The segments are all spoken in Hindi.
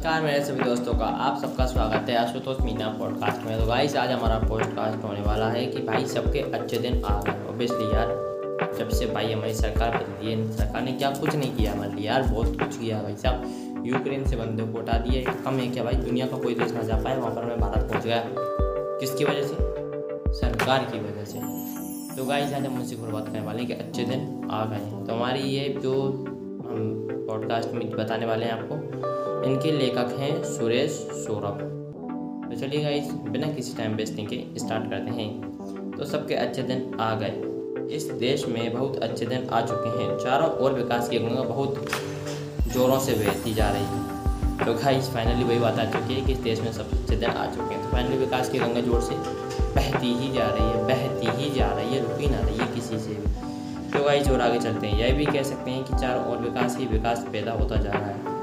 नमस्कार, मेरे सभी दोस्तों का आप सबका स्वागत है आशुतोष मीना पॉडकास्ट में। तो गाइस आज हमारा पॉडकास्ट होने वाला है कि भाई सबके अच्छे दिन आ गए। ओबियसली यार, जब से भाई हमारी सरकार बदली है, सरकार ने क्या कुछ नहीं किया? हमारे लिए यार, बहुत कुछ किया भाई साहब। यूक्रेन से बंदे को हटा दिए, कम है क्या भाई? दुनिया का कोई देश ना जा पाए, वहाँ पर हमें भारत पहुँच गया। किसकी वजह से? सरकार की वजह से। तो गाइस आज हम मुझसे बात करने वाले हैं कि अच्छे दिन आ गए तो हमारी ये जो हम पॉडकास्ट में बताने वाले हैं आपको इनके लेखक हैं सुरेश सौरभ। तो चलिए गाइस बिना किसी टाइम वेस्टिंग के स्टार्ट करते हैं। तो सबके अच्छे दिन आ गए। इस देश में बहुत अच्छे दिन आ चुके हैं। चारों ओर विकास की गंगा बहुत ज़ोरों से बहती जा रही है। तो गाइस फाइनली वही बात आ चुकी है कि इस देश में सबसे अच्छे दिन आ चुके हैं। तो फाइनली विकास की गंगा ज़ोर से बहती ही जा रही है, बहती ही जा रही है, रुकी ना रही है किसी से भी। तो गाइस और आगे चलते हैं। यह भी कह सकते हैं कि चारों ओर विकास ही विकास पैदा होता जा रहा है।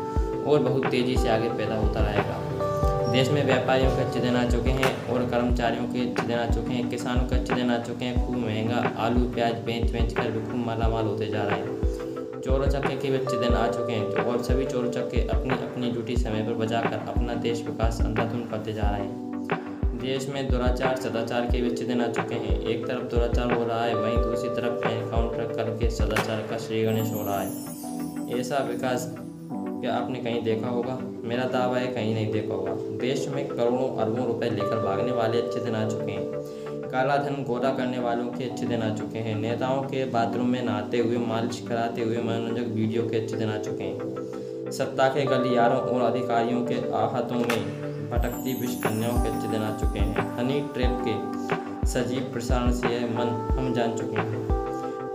और बहुत तेज़ी से आगे पैदा होता रहेगा। देश में व्यापारियों के अच्छे दिन आ चुके हैं और कर्मचारियों के अच्छे दिन आ चुके हैं, किसानों के अच्छे दिन आ चुके हैं। खूब महँगा आलू, प्याज, बेच बेच कर भी खूब माला माल होते जा रहे हैं। चोरों चक्के के भी अच्छे दिन आ चुके हैं तो और सभी चोरों चक्के अपनी अपनी ड्यूटी समय पर बजाकर अपना देश विकास अंधाधुन करते जा रहे हैं। देश में दुराचार, सदाचार के भी अच्छे दिन आ चुके हैं। एक तरफ़ दुराचार हो रहा है, वहीं दूसरी तरफ़ एनकाउंटर करके सदाचार का श्री गणेश हो रहा है। ऐसा विकास क्या आपने कहीं देखा होगा? मेरा दावा है कहीं नहीं देखा होगा। देश में करोड़ों अरबों रुपए लेकर भागने वाले अच्छे दिन आ चुके हैं। काला धन गोरा करने वालों के अच्छे दिन आ चुके हैं। नेताओं के बाथरूम में नहाते हुए, मालिश कराते हुए मनोरंजक वीडियो के अच्छे दिन आ चुके हैं। सत्ता के गलियारों और अधिकारियों के आहतों में भटकती विश्व कन्याओं के अच्छे दिन आ चुके हैं। हनी ट्रेप के सजीव प्रसारण से मन हम जान चुके हैं।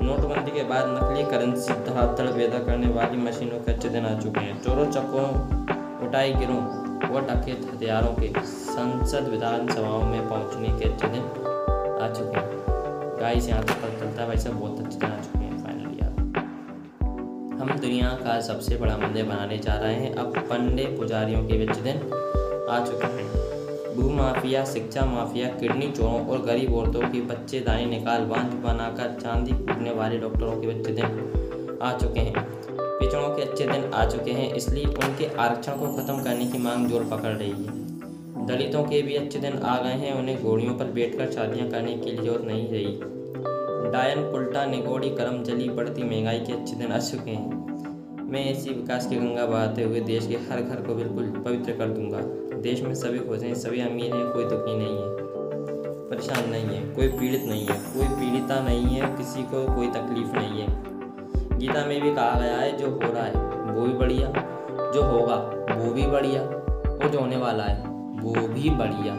नोटबंदी के बाद नकली करेंसी, धड़ाधड़ पैदा करने वाली मशीनों के अच्छे दिन आ चुके हैं। चोरों चक्कों, उठाई गिरोह व डकैत हथियारों के संसद विधानसभाओं में पहुँचने के अच्छे दिन आ चुके हैं। गाइस, यहाँ तक पता चलता है भाई सब बहुत अच्छे दिन आ चुके हैं फाइनली यार। हम दुनिया का सबसे बड़ा मंदिर बनाने जा रहे हैं। अब पंडे पुजारियों के अच्छे दिन आ चुके हैं। भूमाफिया शिक्षा माफिया, किडनी चोरों और गरीब औरतों की बच्चे दाएँ निकाल बाँध बनाकर चांदी कूटने वाले डॉक्टरों के बच्चे दिन आ चुके हैं। पिछड़ों के अच्छे दिन आ चुके हैं, इसलिए उनके आरक्षण को खत्म करने की मांग ज़ोर पकड़ रही है। दलितों के भी अच्छे दिन आ गए हैं, उन्हें घोड़ियों पर बैठकर शादियाँ करने की ज़रूरत नहीं रही। डायन उल्टा निगोड़ी करम जली बढ़ती महँगाई के अच्छे दिन आ चुके हैं। मैं ऐसी विकास की गंगा बहाते हुए देश के हर घर को बिल्कुल पवित्र कर दूँगा। देश में सभी खुश हैं सभी अमीर हैं, कोई दुखी नहीं है, परेशान नहीं है, कोई पीड़ित नहीं है, कोई पीड़िता नहीं है, किसी को कोई तकलीफ़ नहीं है। गीता में भी कहा गया है, जो हो रहा है, वो भी बढ़िया, जो होगा, वो भी बढ़िया, और जो होने वाला है, वो भी बढ़िया।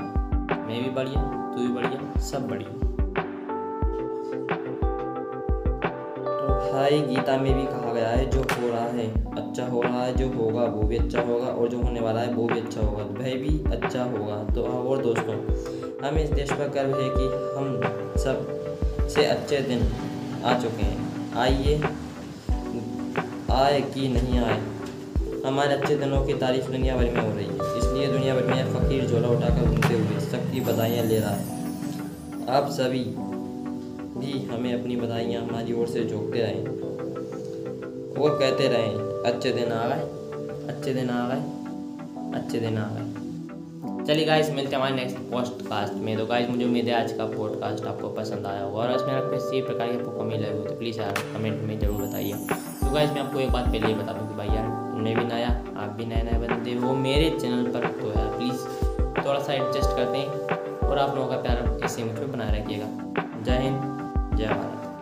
मैं भी बढ़िया, तू भी बढ़िया, सब बढ़िया। भाई गीता में भी कहा गया है, जो हो रहा है अच्छा हो रहा है, जो होगा वो भी अच्छा होगा और जो होने वाला है वो भी अच्छा होगा, वह भी अच्छा होगा। तो और दोस्तों, हमें इस देश पर गर्व है कि हम सबसे अच्छे दिन आ चुके हैं। आइए, आए कि नहीं आए? हमारे अच्छे दिनों की तारीफ़ दुनिया भर में हो रही है, इसलिए दुनिया भर में फ़कीर झोला उठाकर घूमते हुए सबकी बधाइयाँ ले रहा है। आप सभी भी हमें अपनी बधाइयाँ हमारी ओर से झोंकते रहें। और कहते रहें, अच्छे दिन आ गए, अच्छे दिन आ गए, अच्छे दिन आ गए। चलिए गाइस मिलते हैं हमारे नेक्स्ट पॉडकास्ट में। तो गाइस मुझे उम्मीद है आज का पॉडकास्ट आपको पसंद आया होगा। और इसमें आपको इसी प्रकार की आपको कमी लगी हो तो प्लीज़ यार कमेंट में ज़रूर बताइए। तो गाइस मैं आपको एक बात पहले ही बता दूँ कि भाई यार मैं भी नया, आप भी नए नए बंदे वो मेरे चैनल पर तो यार प्लीज़ थोड़ा सा एडजस्ट करते हैं। और आप लोगों का प्यार इसी मुझ बनाए रखिएगा। जय हिंद। 验完